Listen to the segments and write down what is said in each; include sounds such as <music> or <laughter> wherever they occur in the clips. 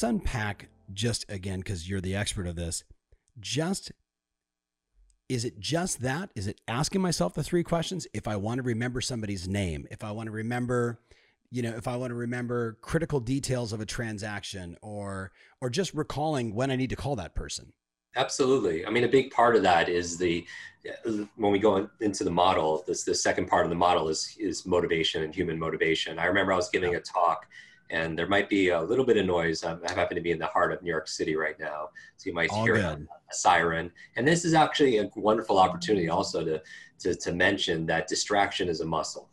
Let's unpack just again, because you're the expert of this. Just is it just that? Is it asking myself the three questions? If I want to remember somebody's name, if I want to remember, you know, if I want to remember critical details of a transaction or or just recalling when I need to call that person. Absolutely. I mean, a big part of that is the when we go into the model. This the second part of the model is is motivation and human motivation. I remember I was giving a talk and there might be a little bit of noise. Um, I happen to be in the heart of New York City right now, so you might All hear a, a, siren. And this is actually a wonderful opportunity also to, to, to mention that distraction is a muscle,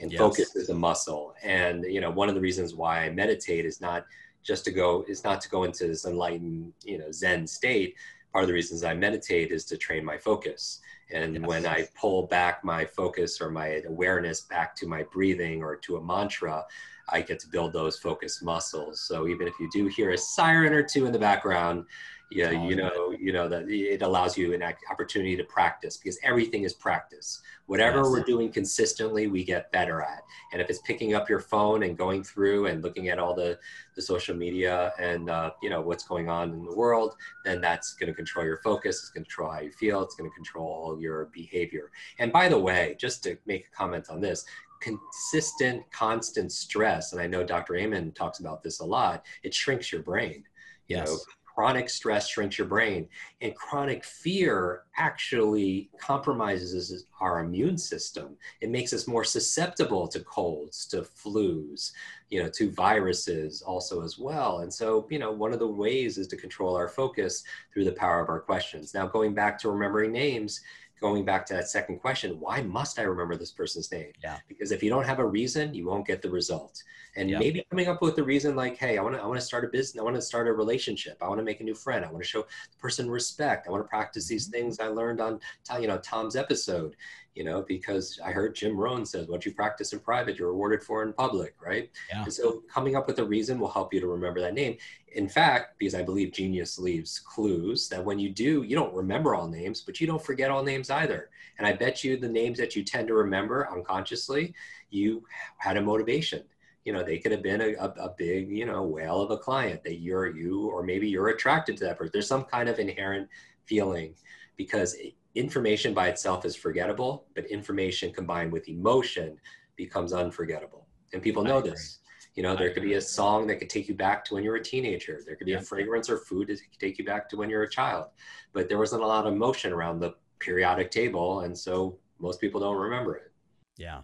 and yes. focus is a muscle. And you know, one of the reasons why I meditate is not just to go is not to go into this enlightened, you know, Zen state. Part of the reasons I meditate is to train my focus. And yes. when I pull back my focus or my awareness back to my breathing or to a mantra, I get to build those focus muscles. So even if you do hear a siren or two in the background, yeah, you know, you know that it allows you an opportunity to practice because everything is practice. Whatever yes. we're doing consistently, we get better at. And if it's picking up your phone and going through and looking at all the, the social media and uh, you know what's going on in the world, then that's going to control your focus. It's going to control how you feel. It's going to control your behavior. And by the way, just to make a comment on this, consistent, constant stress, and I know Dr. Amen talks about this a lot, it shrinks your brain. You yes. know, chronic stress shrinks your brain, and chronic fear actually compromises our immune system. It makes us more susceptible to colds, to flus, you know, to viruses also as well. And so, you know, one of the ways is to control our focus through the power of our questions. Now, going back to remembering names, going back to that second question, why must I remember this person's name? Yeah. Because if you don't have a reason, you won't get the result. And yeah. maybe coming up with the reason like, hey, I want to I want to start a business, I want to start a relationship, I want to make a new friend, I want to show the person respect, I want to practice these mm-hmm. things I learned on you know Tom's episode you know, because I heard Jim Rohn says, what you practice in private, you're rewarded for in public, right? Yeah. And so coming up with a reason will help you to remember that name. In fact, because I believe genius leaves clues that when you do, you don't remember all names, but you don't forget all names either. And I bet you the names that you tend to remember unconsciously, you had a motivation you know they could have been a, a, a, big you know whale of a client that you're you or maybe you're attracted to that person there's some kind of inherent feeling because information by itself is forgettable, but information combined with emotion becomes unforgettable. And people know this. You know, there could be a song that could take you back to when you were a teenager. There could be a fragrance or food that could take you back to when you're a child. But there wasn't a lot of emotion around the periodic table. And so most people don't remember it. Yeah.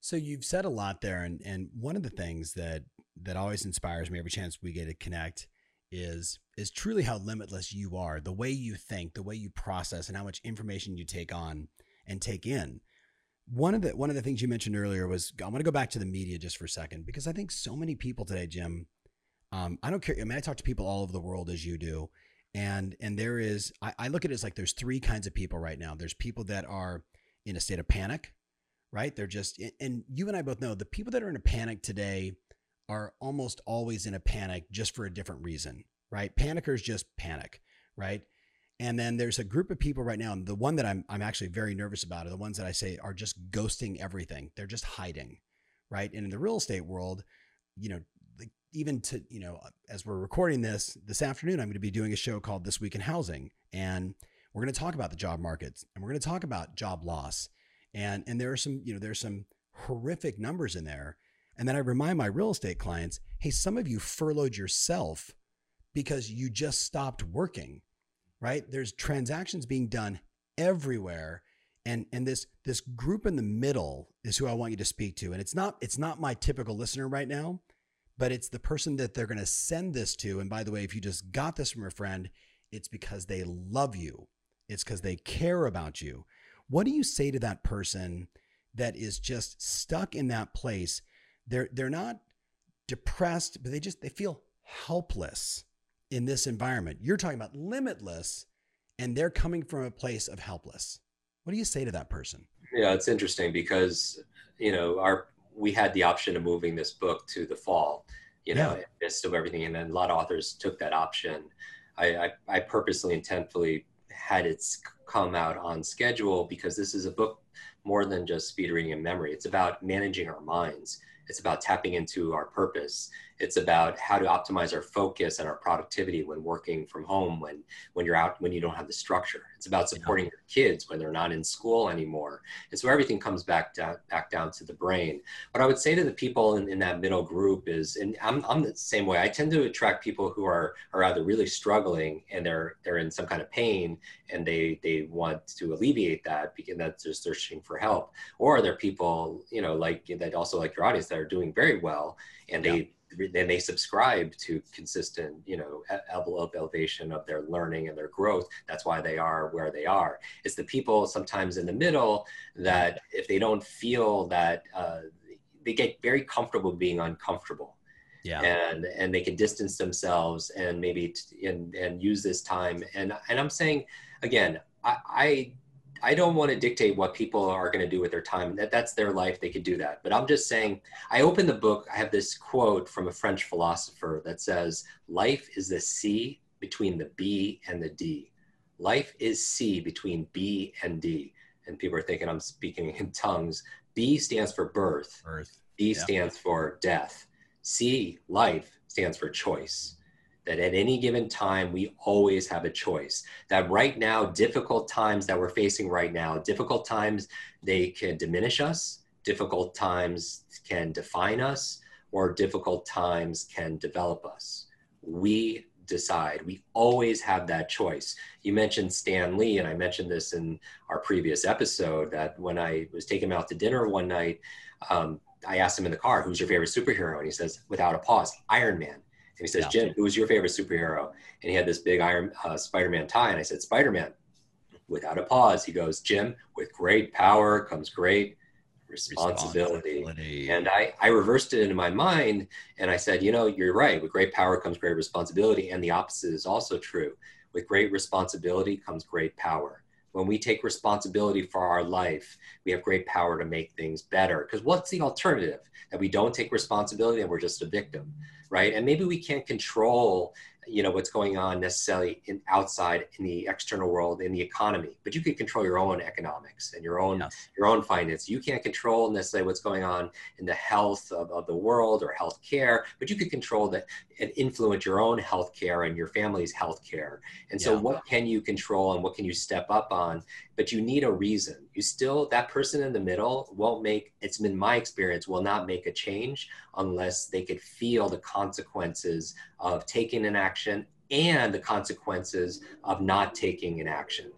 So you've said a lot there. And, and one of the things that, that always inspires me every chance we get to connect is is truly how limitless you are the way you think the way you process and how much information you take on and take in. One of the one of the things you mentioned earlier was i want to go back to the media just for a second because i think so many people today jim um, i don't care i mean i talk to people all over the world as you do and and there is I, I look at it as like there's three kinds of people right now. There's people that are in a state of panic right? They're just and you and i both know the people that are in a panic today are almost always in a panic just for a different reason, right? Panickers just panic, right? And then there's a group of people right now, and the one that I'm I'm actually very nervous about are the ones that I say are just ghosting everything. They're just hiding, right? And in the real estate world, you know, even to you know, as we're recording this this afternoon, I'm going to be doing a show called This Week in Housing, and we're going to talk about the job markets, and we're going to talk about job loss, and and there are some you know there's some horrific numbers in there and then I remind my real estate clients hey, some of you furloughed yourself because you just stopped working, right? There's transactions being done everywhere. And, and this this group in the middle is who I want you to speak to. And it's not it's not my typical listener right now, but it's the person that they're going to send this to. And by the way, if you just got this from a friend, it's because they love you. It's because they care about you. What do you say to that person that is just stuck in that place they're they're not depressed, but they just they feel helpless in this environment. You're talking about limitless, and they're coming from a place of helpless. What do you say to that person? Yeah, it's interesting because you know our we had the option of moving this book to the fall, you know, yeah. midst of everything, and then a lot of authors took that option. I, I, I purposely, intentfully had it come out on schedule because this is a book more than just speed reading and memory. It's about managing our minds. It's about tapping into our purpose it's about how to optimize our focus and our productivity when working from home when when you're out when you don't have the structure. It's about supporting your kids when they're not in school anymore. And so everything comes back down back down to the brain. What i would say to the people in, in that middle group is and I'm, I'm the same way. I tend to attract people who are are either really struggling and they're they're in some kind of pain and they they want to alleviate that because that's just searching for help. Or they're people you know like that also like your audience that are doing very well and yeah. They then they subscribe to consistent you know level of elevation of their learning and their growth. That's why they are where they are. It's the people sometimes in the middle that if they don't feel that uh, they get very comfortable being uncomfortable. Yeah. And and they can distance themselves and maybe t- and and use this time. And and i'm saying again i i I don't want to dictate what people are going to do with their time. That that's their life. They could do that. But I'm just saying. I open the book. I have this quote from a French philosopher that says, "Life is the C between the B and the D. Life is C between B and D." And people are thinking I'm speaking in tongues. B stands for birth. Birth. D yeah. stands for death. C, life, stands for choice that at any given time, we always have a choice. That right now, difficult times that we're facing right now, difficult times, they can diminish us, difficult times can define us, or difficult times can develop us. We decide. We always have that choice. You mentioned Stan Lee, and I mentioned this in our previous episode that when I was taking him out to dinner one night, um, I asked him in the car, Who's your favorite superhero? And he says, without a pause, Iron Man. And he says, yeah. Jim, who was your favorite superhero? And he had this big Iron uh, Spider-Man tie. And I said, Spider-Man. Without a pause, he goes, Jim, with great power comes great responsibility. responsibility. And I, I reversed it into my mind and I said, you know, you're right. With great power comes great responsibility. And the opposite is also true. With great responsibility comes great power. When we take responsibility for our life, we have great power to make things better. Because what's the alternative? That we don't take responsibility and we're just a victim right? And maybe we can't control you know what's going on necessarily in outside in the external world in the economy but you can control your own economics and your own yes. your own finance you can't control necessarily what's going on in the health of, of the world or health care but you can control that and influence your own health care and your family's health care and so yeah. what can you control and what can you step up on but you need a reason you still that person in the middle won't make it's been my experience will not make a change unless they could feel the consequences of taking an action and the consequences of not taking an action.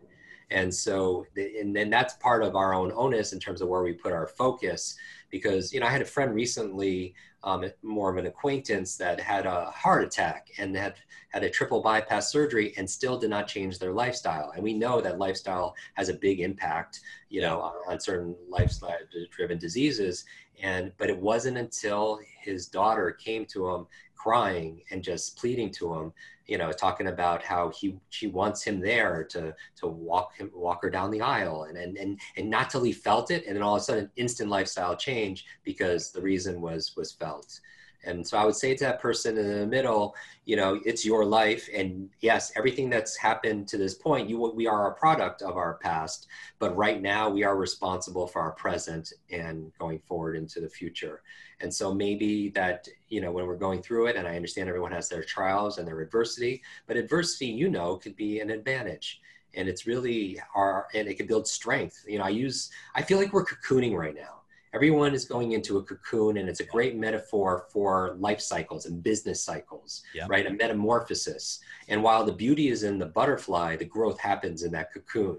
And so, and then that's part of our own onus in terms of where we put our focus. Because, you know, I had a friend recently, um, more of an acquaintance, that had a heart attack and had had a triple bypass surgery and still did not change their lifestyle. And we know that lifestyle has a big impact, you know, on, on certain lifestyle driven diseases. And, but it wasn't until his daughter came to him crying and just pleading to him you know talking about how he she wants him there to to walk him walk her down the aisle and and and, and not till he felt it. And then all of a sudden instant lifestyle change because the reason was was felt and so I would say to that person in the middle, you know, it's your life. And yes, everything that's happened to this point, you we are a product of our past. But right now we are responsible for our present and going forward into the future. And so maybe that, you know, when we're going through it, and I understand everyone has their trials and their adversity, but adversity, you know, could be an advantage and it's really our and it can build strength you know i use i feel like we're cocooning right now everyone is going into a cocoon and it's a great metaphor for life cycles and business cycles yeah. right? A metamorphosis. And while the beauty is in the butterfly the growth happens in that cocoon.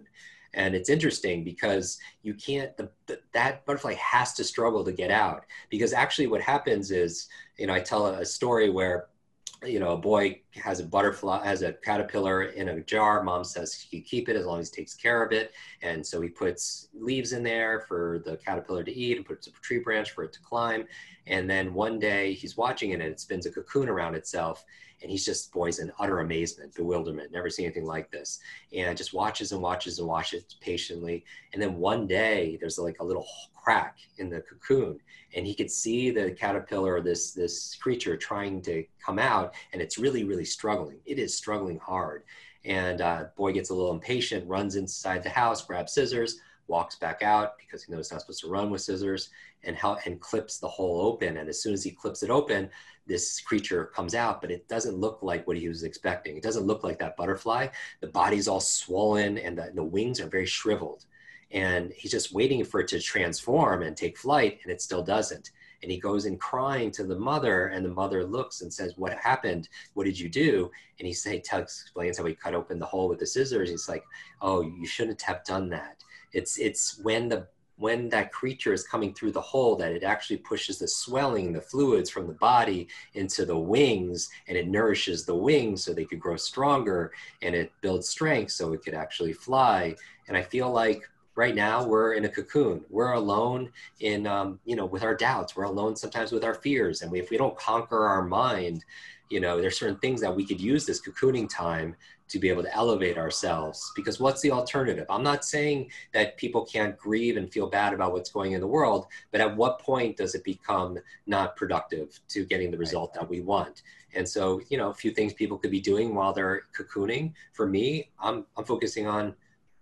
And it's interesting because you can't the, the, that butterfly has to struggle to get out. Because actually what happens is you know i tell a story where you know, a boy has a butterfly, has a caterpillar in a jar. Mom says he can keep it as long as he takes care of it. And so he puts leaves in there for the caterpillar to eat and puts a tree branch for it to climb. And then one day he's watching it and it spins a cocoon around itself. and he's just boys in utter amazement bewilderment never seen anything like this and just watches and watches and watches patiently and then one day there's like a little crack in the cocoon and he could see the caterpillar this this creature trying to come out and it's really really struggling. It is struggling hard. And uh, boy gets a little impatient runs inside the house grabs scissors walks back out because he knows he's not supposed to run with scissors and and clips the hole open. And as soon as he clips it open this creature comes out but it doesn't look like what he was expecting. It doesn't look like that butterfly. The body's all swollen and the, the wings are very shriveled and he's just waiting for it to transform and take flight and it still doesn't. And he goes in crying to the mother and the mother looks and says what happened? What did you do? And he say explains how he cut open the hole with the scissors. He's like oh you shouldn't have done that. It's it's when the when that creature is coming through the hole that it actually pushes the swelling the fluids from the body into the wings and it nourishes the wings so they could grow stronger and it builds strength so it could actually fly. And i feel like right now we're in a cocoon. We're alone in um, you know with our doubts. We're alone sometimes with our fears. And we, if we don't conquer our mind you know there's certain things that we could use this cocooning time to be able to elevate ourselves. Because what's the alternative? I'm not saying that people can't grieve and feel bad about what's going in the world but at what point does it become not productive to getting the result that we want? And so you know a few things people could be doing while they're cocooning. For me i'm, I'm focusing on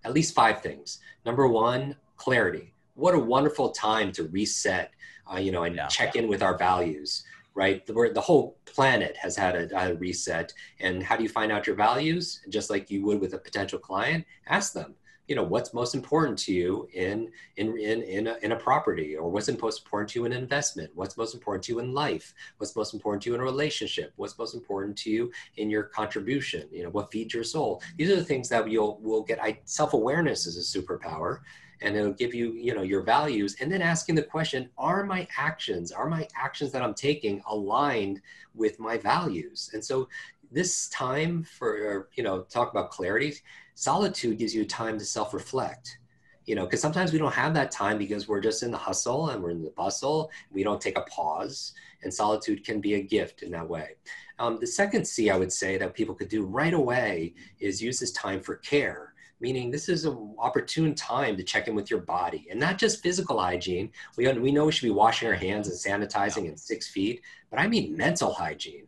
at least five things. Number one, clarity. What a wonderful time to reset, uh, you know, and yeah. check in with our values, right? The, the whole planet has had a, a reset. And how do you find out your values? Just like you would with a potential client, ask them, you know what's most important to you in in in in a, in a property or what's most important to you in investment what's most important to you in life what's most important to you in a relationship what's most important to you in your contribution you know what feeds your soul. These are the things that you'll will get I, self-awareness is a superpower and it'll give you you know your values. And then asking the question are my actions are my actions that i'm taking aligned with my values? And so this time for you know talk about clarity solitude gives you time to self-reflect you know because sometimes we don't have that time because we're just in the hustle and we're in the bustle. We don't take a pause and solitude can be a gift in that way. Um, the second c i would say that people could do right away is use this time for care meaning this is an opportune time to check in with your body and not just physical hygiene. We, we know we should be washing our hands and sanitizing in six feet but i mean mental hygiene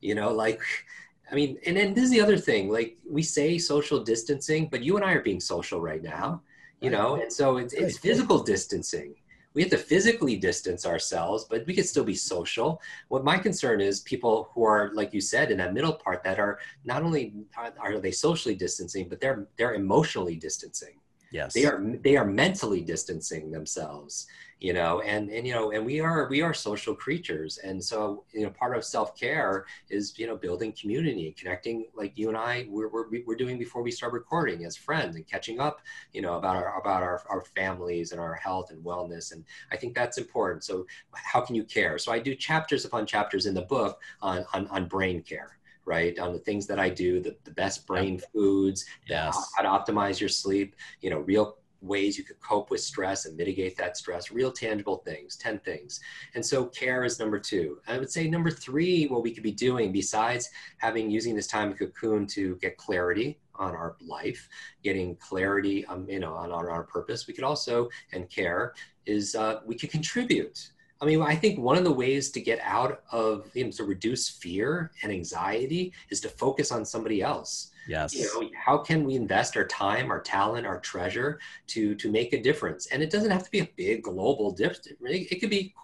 you know like I mean, and then this is the other thing. Like we say social distancing, but you and I are being social right now, you know, and so it's, it's physical distancing. We have to physically distance ourselves, but we can still be social. What my concern is people who are, like you said, in that middle part that are not only are, are they socially distancing, but they're they're emotionally distancing. Yes. They are they are mentally distancing themselves you know and and you know and we are we are social creatures. And so you know part of self-care is you know building community and connecting like you and i we're, we're, we're doing before we start recording as friends and catching up you know about our about our, our families and our health and wellness. And i think that's important. So how can you care? So i do chapters upon chapters in the book on on, on brain care right on the things that i do the, the best brain foods yes. how to optimize your sleep you know real ways you could cope with stress and mitigate that stress, real tangible things, 10 things. And so care is number two. I would say number three, what we could be doing besides having using this time cocoon to get clarity on our life, getting clarity, um, you know, on, on our purpose, we could also, and care is uh, we could contribute. I mean, I think one of the ways to get out of, you know, to reduce fear and anxiety is to focus on somebody else Yes. You know, how can we invest our time, our talent, our treasure to to make a difference? And it doesn't have to be a big global difference. It could be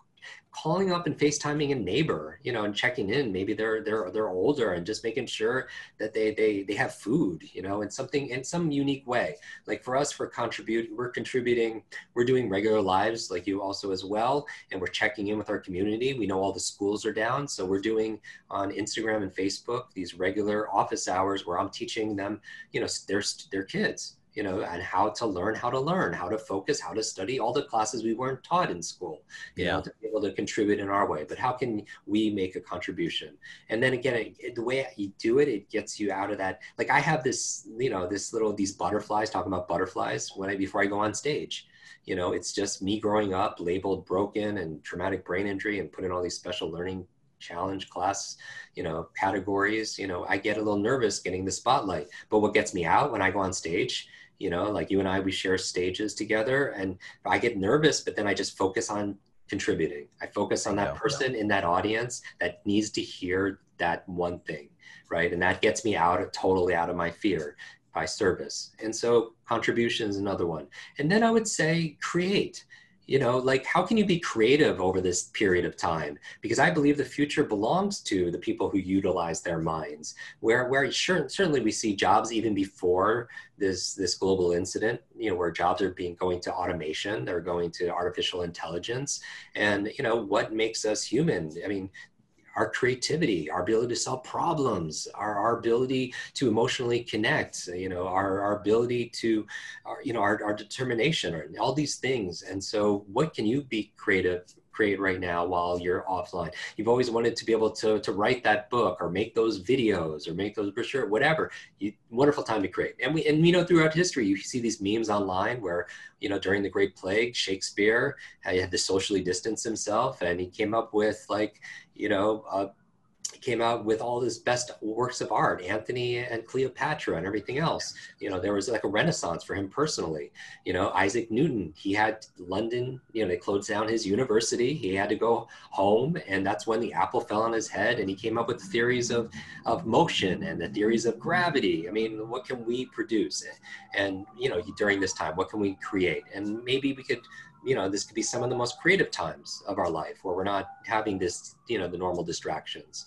calling up and FaceTiming a neighbor, you know, and checking in. Maybe they're they're they're older and just making sure that they they they have food, you know, and something in some unique way. Like for us, we're contribute, we're contributing, we're doing regular lives like you also as well, and we're checking in with our community. We know all the schools are down, so we're doing on Instagram and Facebook these regular office hours where I'm teaching them, you know, their their kids you know, and how to learn how to learn, how to focus, how to study all the classes we weren't taught in school, you yeah. know, to be able to contribute in our way. But how can we make a contribution? And then again, it, it, the way you do it, it gets you out of that. Like I have this, you know, this little, these butterflies, talking about butterflies when I, before I go on stage you know it's just me growing up labeled broken and traumatic brain injury and put in all these special learning challenge class you know categories you know i get a little nervous getting the spotlight. But what gets me out when i go on stage you know like you and i we share stages together and i get nervous but then i just focus on contributing. I focus on that person in that audience that needs to hear that one thing right? And that gets me out of totally out of my fear by service. And so contribution is another one. And then i would say create you know like how can you be creative over this period of time? Because i believe the future belongs to the people who utilize their minds. Where where sure, certainly we see jobs even before this this global incident you know where jobs are being going to automation they're going to artificial intelligence. And you know what makes us human? I mean our creativity, our ability to solve problems, our, our ability to emotionally connect, you know, our, our ability to, our, you know, our, our determination, all these things. And so what can you be creative create right now while you're offline. You've always wanted to be able to, to write that book or make those videos or make those brochure, whatever. You, wonderful time to create. And we and you know throughout history, you see these memes online where you know during the Great Plague, Shakespeare had to socially distance himself, and he came up with like you know. Uh, came out with all his best works of art, Antony and Cleopatra and everything else. You know, there was like a renaissance for him personally. You know, Isaac Newton, he had London, you know, they closed down his university. He had to go home and that's when the apple fell on his head and he came up with the theories of, of motion and the theories of gravity. I mean, what can we produce? And, you know, during this time, what can we create? And maybe we could you know this could be some of the most creative times of our life where we're not having this you know the normal distractions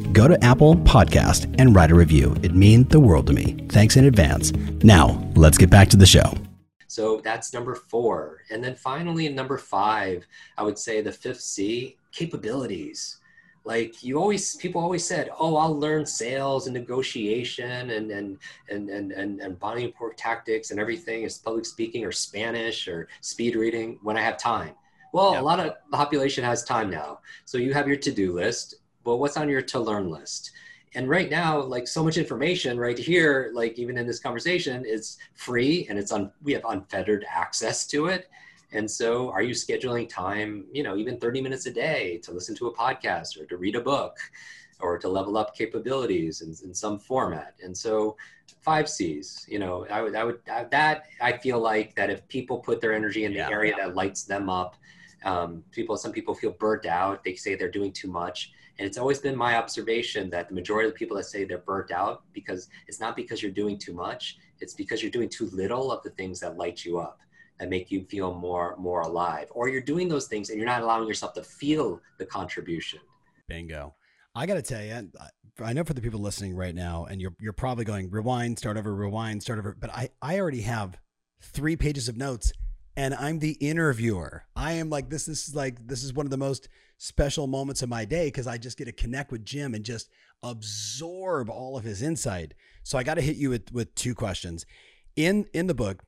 go to Apple Podcast and write a review. It means the world to me. Thanks in advance. Now, let's get back to the show. So that's number four. And then finally, in number five, I would say the fifth C capabilities. Like you always, people always said, "Oh, I'll learn sales and negotiation and and and and and, and buying report tactics and everything is public speaking or Spanish or speed reading when I have time." Well, yep. a lot of the population has time now. So you have your to-do list well what's on your to learn list? And right now like so much information right here like even in this conversation is free and it's on we have unfettered access to it. And so are you scheduling time you know even 30 minutes a day to listen to a podcast or to read a book or to level up capabilities in, in some format? And so five c's you know i would i would I, that i feel like that if people put their energy in the yeah, area yeah. that lights them up um, people some people feel burnt out they say they're doing too much and it's always been my observation that the majority of the people that say they're burnt out because it's not because you're doing too much, it's because you're doing too little of the things that light you up that make you feel more more alive. Or you're doing those things and you're not allowing yourself to feel the contribution. Bingo. I got to tell you i know for the people listening right now and you're you're probably going rewind start over rewind start over. But i i already have three pages of notes and i'm the interviewer i am like this, this is like this is one of the most special moments of my day because I just get to connect with Jim and just absorb all of his insight. So I got to hit you with with two questions. In in the book,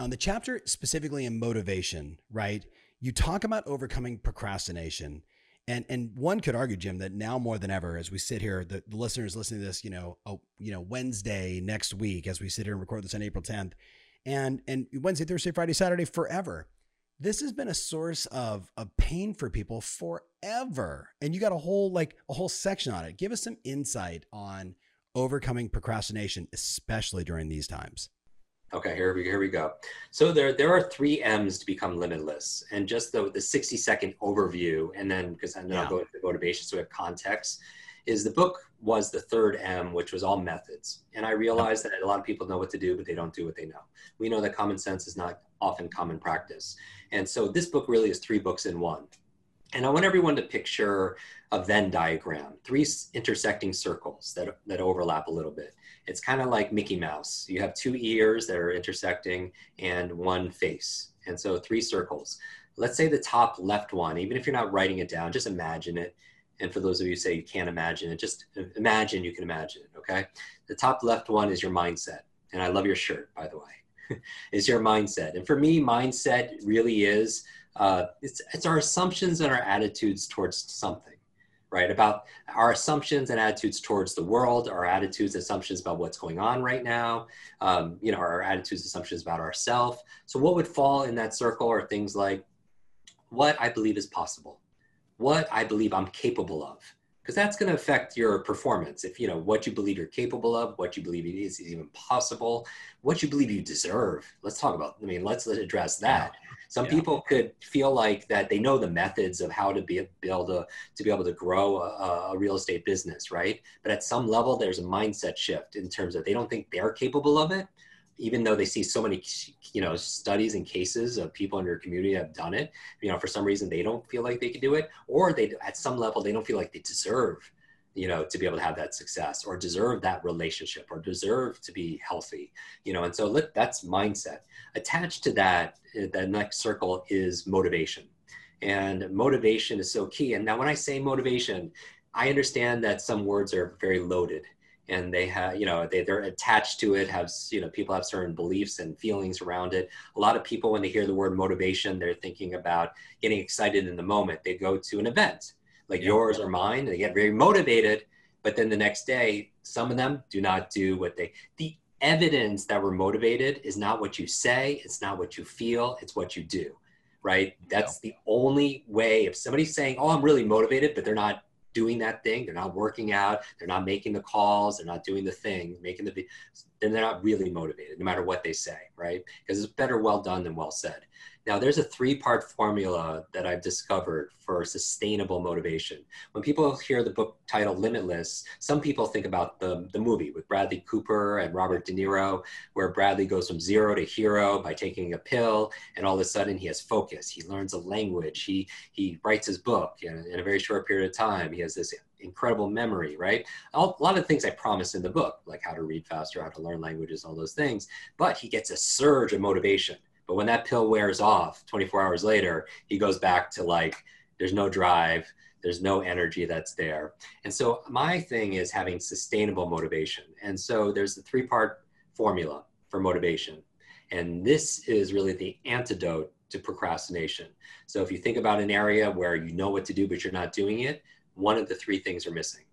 on the chapter specifically in motivation, right? You talk about overcoming procrastination. And and one could argue, Jim, that now more than ever, as we sit here, the, the listeners listening to this, you know, oh, you know, Wednesday next week, as we sit here and record this on April 10th, and and Wednesday, Thursday, Friday, Saturday, forever this has been a source of, of pain for people forever. And you got a whole like a whole section on it. Give us some insight on overcoming procrastination, especially during these times. Okay, here we here we go. So there there are three M's to become limitless, and just the the sixty second overview, and then because then yeah. I'll go into motivation, so we have context. Is the book was the third M, which was all methods, and I realized that a lot of people know what to do, but they don't do what they know. We know that common sense is not often common practice. And so this book really is three books in one. And I want everyone to picture a Venn diagram, three intersecting circles that, that overlap a little bit. It's kind of like Mickey Mouse. You have two ears that are intersecting and one face. And so three circles. Let's say the top left one, even if you're not writing it down, just imagine it. And for those of you who say you can't imagine it, just imagine you can imagine it, okay? The top left one is your mindset. And I love your shirt, by the way, <laughs> is your mindset. And for me, mindset really is, uh, it's, it's our assumptions and our attitudes towards something right? About our assumptions and attitudes towards the world, our attitudes, assumptions about what's going on right now, um, you know, our attitudes, assumptions about ourselves. So, what would fall in that circle are things like what I believe is possible, what I believe I'm capable of, because that's going to affect your performance. If you know what you believe you're capable of, what you believe is even possible, what you believe you deserve. Let's talk about. I mean, let's, let's address that. Some yeah. people could feel like that they know the methods of how to be, able to, to be able to grow a, a, real estate business, right? But at some level, there's a mindset shift in terms of they don't think they're capable of it, even though they see so many, you know, studies and cases of people in your community have done it. You know, for some reason they don't feel like they can do it, or they at some level they don't feel like they deserve you know to be able to have that success or deserve that relationship or deserve to be healthy you know and so let, that's mindset. Attached to that uh, the next circle is motivation. And motivation is so key. And now when i say motivation i understand that some words are very loaded and they have you know they, they're attached to it have you know people have certain beliefs and feelings around it a lot of people when they hear the word motivation they're thinking about getting excited in the moment they go to an event like yeah. yours or mine. They get very motivated, but then the next day, some of them do not do what they. The evidence that we're motivated is not what you say, it's not what you feel, it's what you do, right? That's yeah. the only way. If somebody's saying, "Oh, I'm really motivated," but they're not doing that thing, they're not working out, they're not making the calls, they're not doing the thing, making the, then they're not really motivated, no matter what they say, right? Because it's better well done than well said. Now, there's a three part formula that I've discovered for sustainable motivation. When people hear the book title Limitless, some people think about the, the movie with Bradley Cooper and Robert De Niro, where Bradley goes from zero to hero by taking a pill, and all of a sudden he has focus. He learns a language. He, he writes his book in, in a very short period of time. He has this incredible memory, right? a lot of things I promise in the book, like how to read faster, how to learn languages, all those things. But he gets a surge of motivation but when that pill wears off 24 hours later, he goes back to like, there's no drive, there's no energy that's there. And so my thing is having sustainable motivation. And so there's the three part formula for motivation. And this is really the antidote to procrastination. So if you think about an area where you know what to do, but you're not doing it, one of the three things are missing.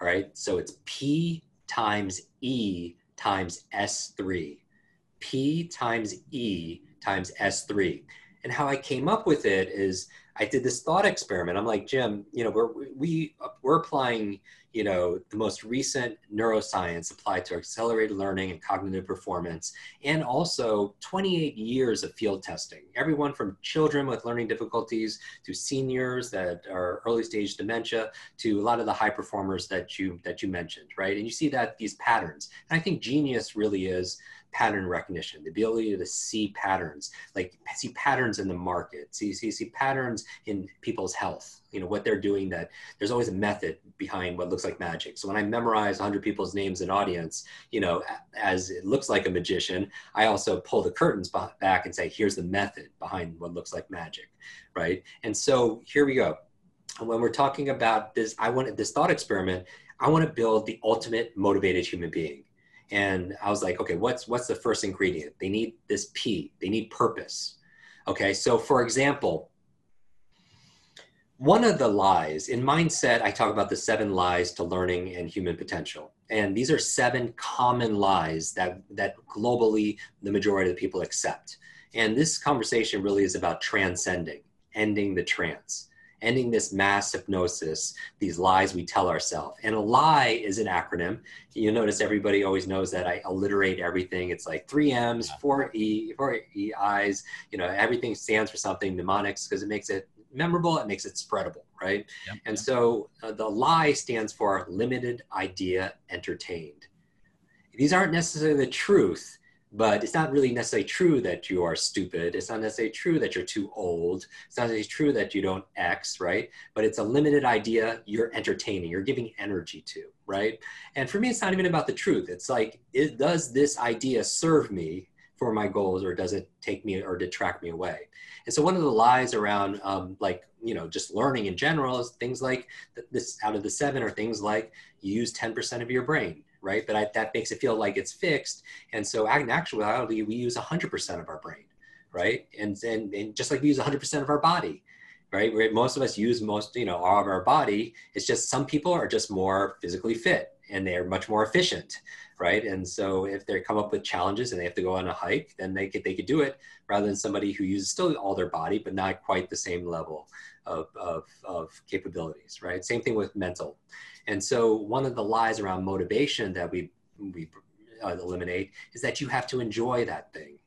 All right. So it's P times E times S3. P times E times S3. And how I came up with it is I did this thought experiment. I'm like, Jim, you know, we're, we, we're applying, you know, the most recent neuroscience applied to accelerated learning and cognitive performance, and also 28 years of field testing. Everyone from children with learning difficulties to seniors that are early stage dementia to a lot of the high performers that you, that you mentioned, right? And you see that these patterns. And I think genius really is pattern recognition, the ability to see patterns, like see patterns in the market, see, see, see patterns in people's health, you know, what they're doing that there's always a method behind what looks like magic. So when I memorize 100 people's names in audience, you know, as it looks like a magician, I also pull the curtains back and say, here's the method behind what looks like magic, right? And so here we go. When we're talking about this, I wanted this thought experiment, I want to build the ultimate motivated human being and i was like okay what's what's the first ingredient? They need this p. They need purpose. Okay so for example one of the lies in mindset i talk about the seven lies to learning and human potential. And these are seven common lies that that globally the majority of the people accept. And this conversation really is about transcending ending the trance ending this mass hypnosis, these lies we tell ourselves. And a lie is an acronym. You notice everybody always knows that I alliterate everything. It's like three M's, four E, four E I's. You know, everything stands for something mnemonics because it makes it memorable. It makes it spreadable, right? Yep. And so uh, the lie stands for limited idea entertained. These aren't necessarily the truth, but it's not really necessarily true that you are stupid. It's not necessarily true that you're too old. It's not necessarily true that you don't X, right? But it's a limited idea you're entertaining, you're giving energy to, right? And for me, it's not even about the truth. It's like, it, does this idea serve me? for my goals or does it take me or detract me away and so one of the lies around um, like you know just learning in general is things like this out of the seven are things like you use 10% of your brain right? But I, that makes it feel like it's fixed. And so in actuality we use 100% of our brain right? And, and, and just like we use 100% of our body right? Where most of us use most you know all of our body it's just some people are just more physically fit and they're much more efficient right? And so if they come up with challenges and they have to go on a hike, then they could they could do it rather than somebody who uses still all their body but not quite the same level of of, of capabilities, right? Same thing with mental. And so one of the lies around motivation that we we uh, eliminate is that you have to enjoy that thing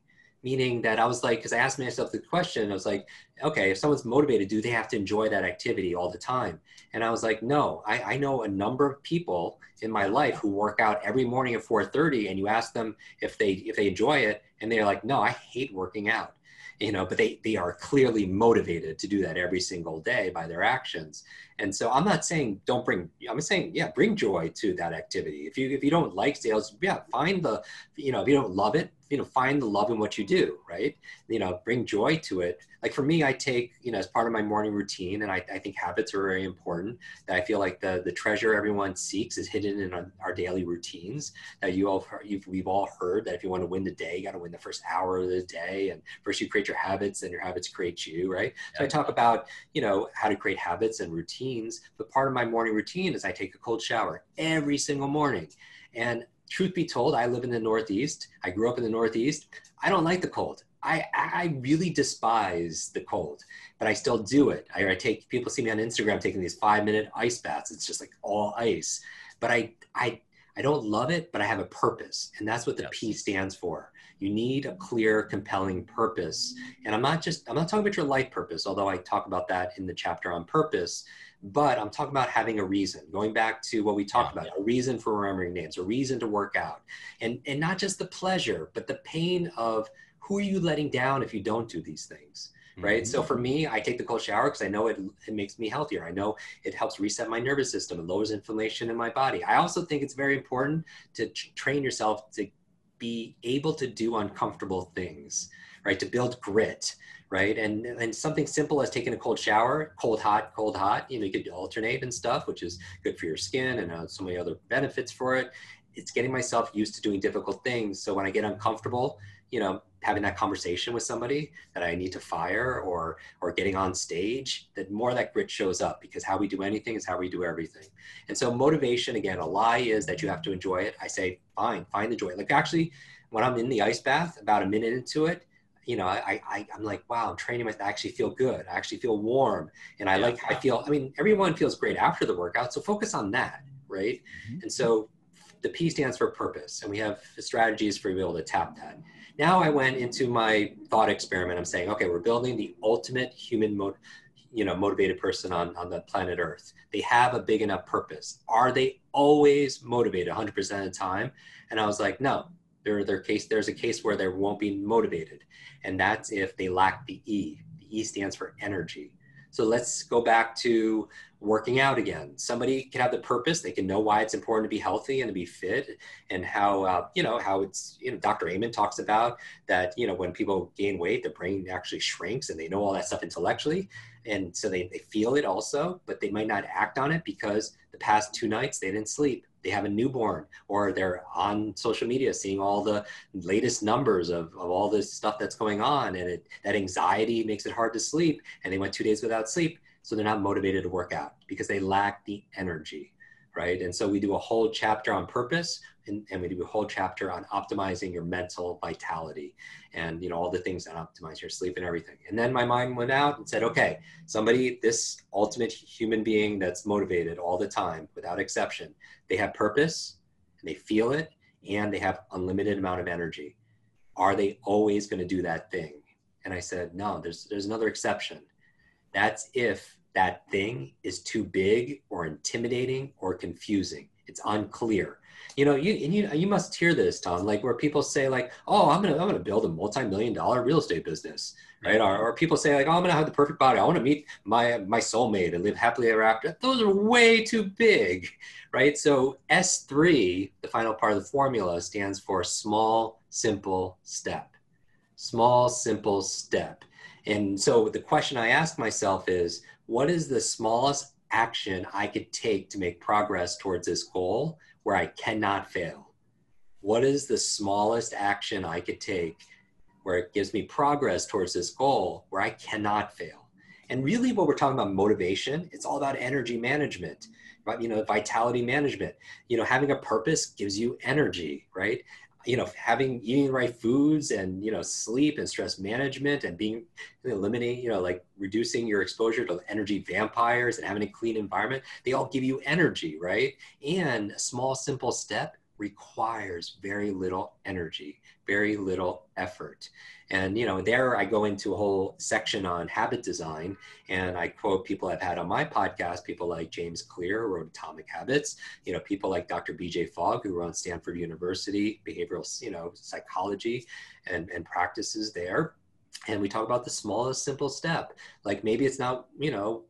meaning that I was like, because I asked myself the question, I was like, okay, if someone's motivated, do they have to enjoy that activity all the time? And I was like, no, I, I know a number of people in my life who work out every morning at 4:30, and you ask them if they if they enjoy it, and they're like, no, I hate working out you know but they they are clearly motivated to do that every single day by their actions and so i'm not saying don't bring i'm saying yeah bring joy to that activity. If you if you don't like sales yeah find the you know if you don't love it you know find the love in what you do right? You know bring joy to it. Like for me i take you know as part of my morning routine and i, I think habits are very important that i feel like the the treasure everyone seeks is hidden in our, our daily routines that you all you've, we've all heard that if you want to win the day you got to win the first hour of the day and first you create your habits then your habits create you right? So i talk about you know how to create habits and routines but part of my morning routine is i take a cold shower every single morning and truth be told, I live in the Northeast. I grew up in the Northeast. I don't like the cold. I, I really despise the cold, but I still do it. I, I take people see me on Instagram taking these five minute ice baths. It's just like all ice, but I I I don't love it, but I have a purpose, and that's what the P stands for. You need a clear, compelling purpose, and I'm not just I'm not talking about your life purpose, although I talk about that in the chapter on purpose but I'm talking about having a reason, going back to what we talked yeah. about, a reason for remembering names, a reason to work out. And, and not just the pleasure, but the pain of who are you letting down if you don't do these things? Right. Mm-hmm. So for me, I take the cold shower because I know it, it makes me healthier. I know it helps reset my nervous system and lowers inflammation in my body. I also think it's very important to train yourself to be able to do uncomfortable things, right? To build grit, right? And and something simple as taking a cold shower, cold hot, cold hot. You know, you could alternate and stuff, which is good for your skin and uh, so many other benefits for it. It's getting myself used to doing difficult things. So when I get uncomfortable, you know, having that conversation with somebody that I need to fire or or getting on stage, that more of that grit shows up because how we do anything is how we do everything. And so motivation, again, a lie is that you have to enjoy it. I say, fine, find the joy. Like actually, when I'm in the ice bath, about a minute into it, you know, I, I I'm like, wow, I'm training with. I actually feel good. I actually feel warm, and I yeah. like. I feel. I mean, everyone feels great after the workout, so focus on that, right? Mm-hmm. And so, the P stands for purpose, and we have strategies for being able to tap that. Now I went into my thought experiment. I'm saying, okay, we're building the ultimate human mode you know motivated person on on the planet earth they have a big enough purpose are they always motivated 100% of the time and i was like no there, there case there's a case where they won't be motivated and that's if they lack the e. The e stands for energy. So let's go back to working out again. Somebody can have the purpose. They can know why it's important to be healthy and to be fit and how uh, you know how it's you know dr amen talks about that you know when people gain weight the brain actually shrinks and they know all that stuff intellectually and so they, they feel it also but they might not act on it because the past two nights they didn't sleep. They have a newborn or they're on social media seeing all the latest numbers of, of all this stuff that's going on and it, that anxiety makes it hard to sleep and they went two days without sleep. So they're not motivated to work out because they lack the energy right? And so we do a whole chapter on purpose and, and we do a whole chapter on optimizing your mental vitality and you know all the things that optimize your sleep and everything. And then my mind went out and said okay somebody this ultimate human being that's motivated all the time without exception they have purpose and they feel it and they have unlimited amount of energy. Are they always going to do that thing? And i said no there's there's another exception. That's if that thing is too big or intimidating or confusing. It's unclear you know, you and you you must hear this, Tom, like where people say like, "Oh, I'm gonna I'm gonna build a multi-million dollar real estate business," right? Or, or people say like, "Oh, I'm gonna have the perfect body. I want to meet my my soulmate and live happily ever after." Those are way too big, right? So S3, the final part of the formula, stands for small, simple step. Small, simple step. And so the question I ask myself is what is the smallest action I could take to make progress towards this goal where I cannot fail? What is the smallest action I could take where it gives me progress towards this goal where I cannot fail? And really, what we're talking about motivation, it's all about energy management? You know, vitality management. You know, having a purpose gives you energy, right? You know having eating the right foods and you know sleep and stress management and being eliminating you know like reducing your exposure to energy vampires and having a clean environment they all give you energy right? And a small simple step requires very little energy very little effort and you know, there I go into a whole section on habit design, and I quote people I've had on my podcast, people like James Clear, who wrote Atomic Habits. You know, people like Dr. B.J. Fogg, who runs Stanford University behavioral, you know, psychology, and and practices there. And we talk about the smallest simple step. Like maybe it's not, you know,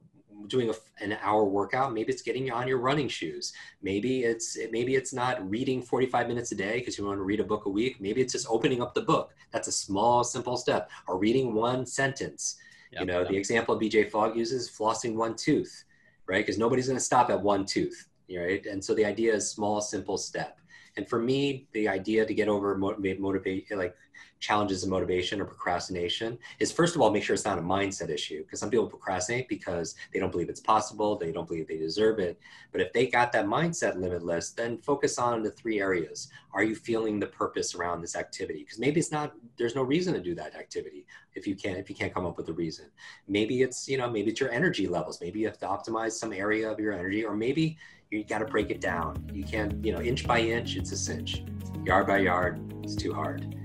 doing a, an hour workout maybe it's getting on your running shoes. Maybe it's maybe it's not reading 45 minutes a day because you want to read a book a week. Maybe it's just opening up the book. That's a small simple step. Or reading one sentence. Yep, you know yep. the example bj fogg uses flossing one tooth right? Because nobody's going to stop at one tooth right? And so the idea is small simple step and for me the idea to get over motivate, motivate like challenges of motivation or procrastination is first of all make sure it's not a mindset issue because some people procrastinate because they don't believe it's possible they don't believe they deserve it. But if they got that mindset limitless then focus on the three areas. Are you feeling the purpose around this activity? Because maybe it's not there's no reason to do that activity if you can't if you can't come up with a reason. Maybe it's you know maybe it's your energy levels. Maybe you have to optimize some area of your energy or maybe you got to break it down you can't you know inch by inch it's a cinch yard by yard it's too hard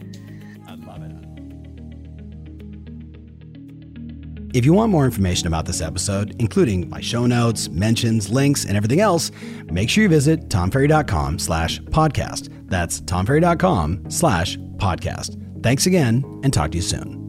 I love it. If you want more information about this episode, including my show notes, mentions, links, and everything else, make sure you visit tomferry.com slash podcast. That's tomferry.com slash podcast. Thanks again, and talk to you soon.